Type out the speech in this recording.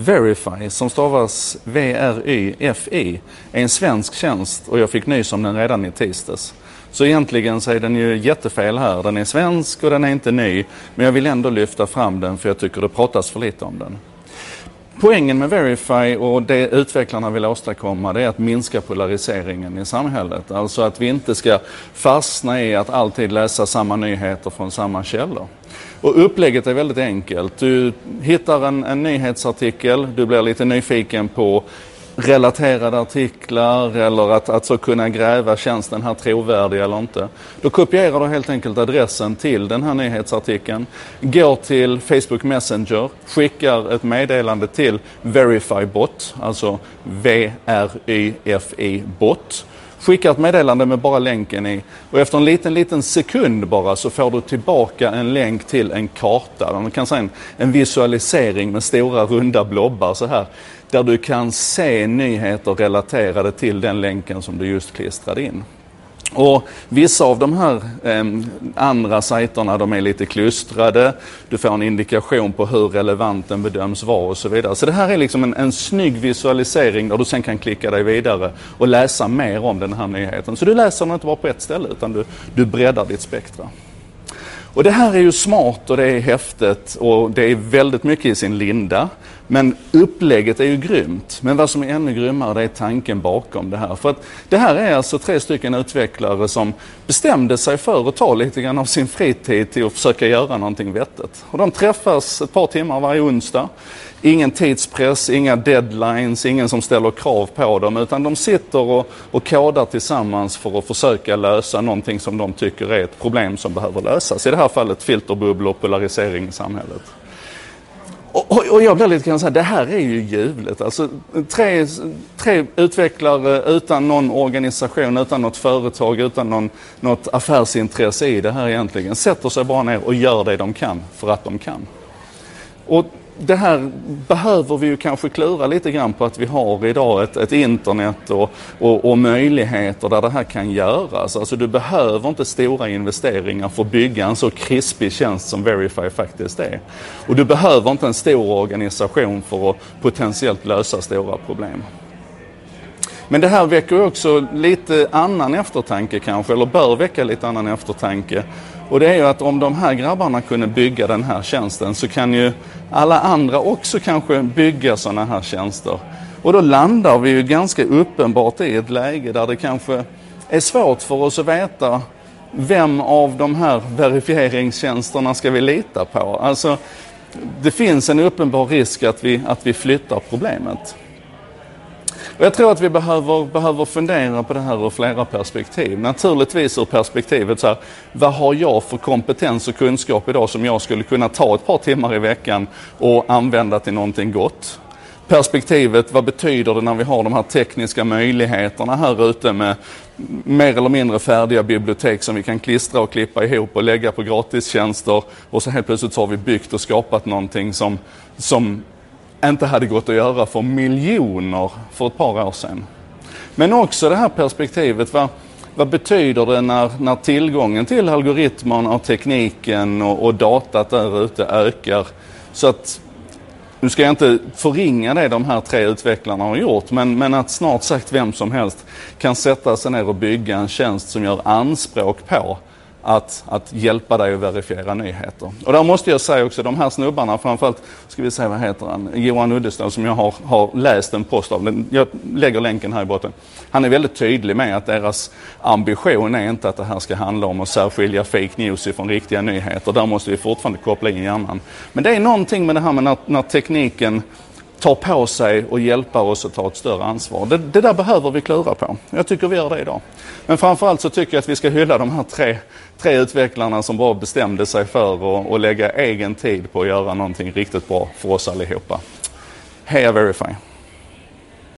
Verify, som stavas V-R-Y-F-I, är en svensk tjänst och jag fick nys om den redan i tisdags. Så egentligen så är den ju jättefel här. Den är svensk och den är inte ny. Men jag vill ändå lyfta fram den för jag tycker det pratas för lite om den. Poängen med Verify och det utvecklarna vill åstadkomma det är att minska polariseringen i samhället. Alltså att vi inte ska fastna i att alltid läsa samma nyheter från samma källor. Och upplägget är väldigt enkelt. Du hittar en, en nyhetsartikel, du blir lite nyfiken på relaterade artiklar eller att, att så kunna gräva, känns den här trovärdig eller inte? Då kopierar du helt enkelt adressen till den här nyhetsartikeln, går till Facebook Messenger, skickar ett meddelande till Verifybot, alltså V-R-Y-F-I bot skickar ett meddelande med bara länken i och efter en liten, liten sekund bara så får du tillbaka en länk till en karta. Man kan säga en, en visualisering med stora runda blobbar så här där du kan se nyheter relaterade till den länken som du just klistrade in. Och vissa av de här eh, andra sajterna de är lite klustrade. Du får en indikation på hur relevant den bedöms vara och så vidare. Så det här är liksom en, en snygg visualisering där du sen kan klicka dig vidare och läsa mer om den här nyheten. Så du läser den inte bara på ett ställe utan du, du breddar ditt spektra. Och det här är ju smart och det är häftigt och det är väldigt mycket i sin linda. Men upplägget är ju grymt. Men vad som är ännu grymmare det är tanken bakom det här. För att det här är alltså tre stycken utvecklare som bestämde sig för att ta lite grann av sin fritid till att försöka göra någonting vettigt. Och de träffas ett par timmar varje onsdag. Ingen tidspress, inga deadlines, ingen som ställer krav på dem utan de sitter och, och kodar tillsammans för att försöka lösa någonting som de tycker är ett problem som behöver lösas. I det här fallet filterbubblor och polarisering i samhället. Och, och, jag blir lite grann så här, det här är ju ljuvligt. Alltså, tre, tre utvecklare utan någon organisation, utan något företag, utan någon, något affärsintresse i det här egentligen. Sätter sig bara ner och gör det de kan för att de kan. Och det här behöver vi ju kanske klura lite grann på att vi har idag ett, ett internet och, och, och, möjligheter där det här kan göras. Alltså du behöver inte stora investeringar för att bygga en så krispig tjänst som Verify faktiskt är. Och du behöver inte en stor organisation för att potentiellt lösa stora problem. Men det här väcker också lite annan eftertanke kanske, eller bör väcka lite annan eftertanke. Och det är ju att om de här grabbarna kunde bygga den här tjänsten så kan ju alla andra också kanske bygga sådana här tjänster. Och då landar vi ju ganska uppenbart i ett läge där det kanske är svårt för oss att veta vem av de här verifieringstjänsterna ska vi lita på? Alltså, det finns en uppenbar risk att vi, att vi flyttar problemet. Och jag tror att vi behöver, behöver fundera på det här ur flera perspektiv. Naturligtvis ur perspektivet så här, vad har jag för kompetens och kunskap idag som jag skulle kunna ta ett par timmar i veckan och använda till någonting gott? Perspektivet, vad betyder det när vi har de här tekniska möjligheterna här ute med mer eller mindre färdiga bibliotek som vi kan klistra och klippa ihop och lägga på gratistjänster och så helt plötsligt så har vi byggt och skapat någonting som, som inte hade gått att göra för miljoner för ett par år sedan. Men också det här perspektivet, vad, vad betyder det när, när tillgången till algoritmerna och tekniken och, och datat där ute ökar? Så att, nu ska jag inte förringa det de här tre utvecklarna har gjort, men, men att snart sagt vem som helst kan sätta sig ner och bygga en tjänst som gör anspråk på att, att hjälpa dig att verifiera nyheter. Och där måste jag säga också, de här snubbarna, framförallt, ska vi säga vad heter han, Johan Uddestad som jag har, har läst en post av, jag lägger länken här i botten. Han är väldigt tydlig med att deras ambition är inte att det här ska handla om att särskilja fake news ifrån riktiga nyheter. Där måste vi fortfarande koppla in hjärnan. Men det är någonting med det här med när, när tekniken tar på sig och hjälpa oss att ta ett större ansvar. Det, det, där behöver vi klura på. Jag tycker vi gör det idag. Men framförallt så tycker jag att vi ska hylla de här tre, tre utvecklarna som bara bestämde sig för att, att lägga egen tid på att göra någonting riktigt bra för oss allihopa. Heja Verify!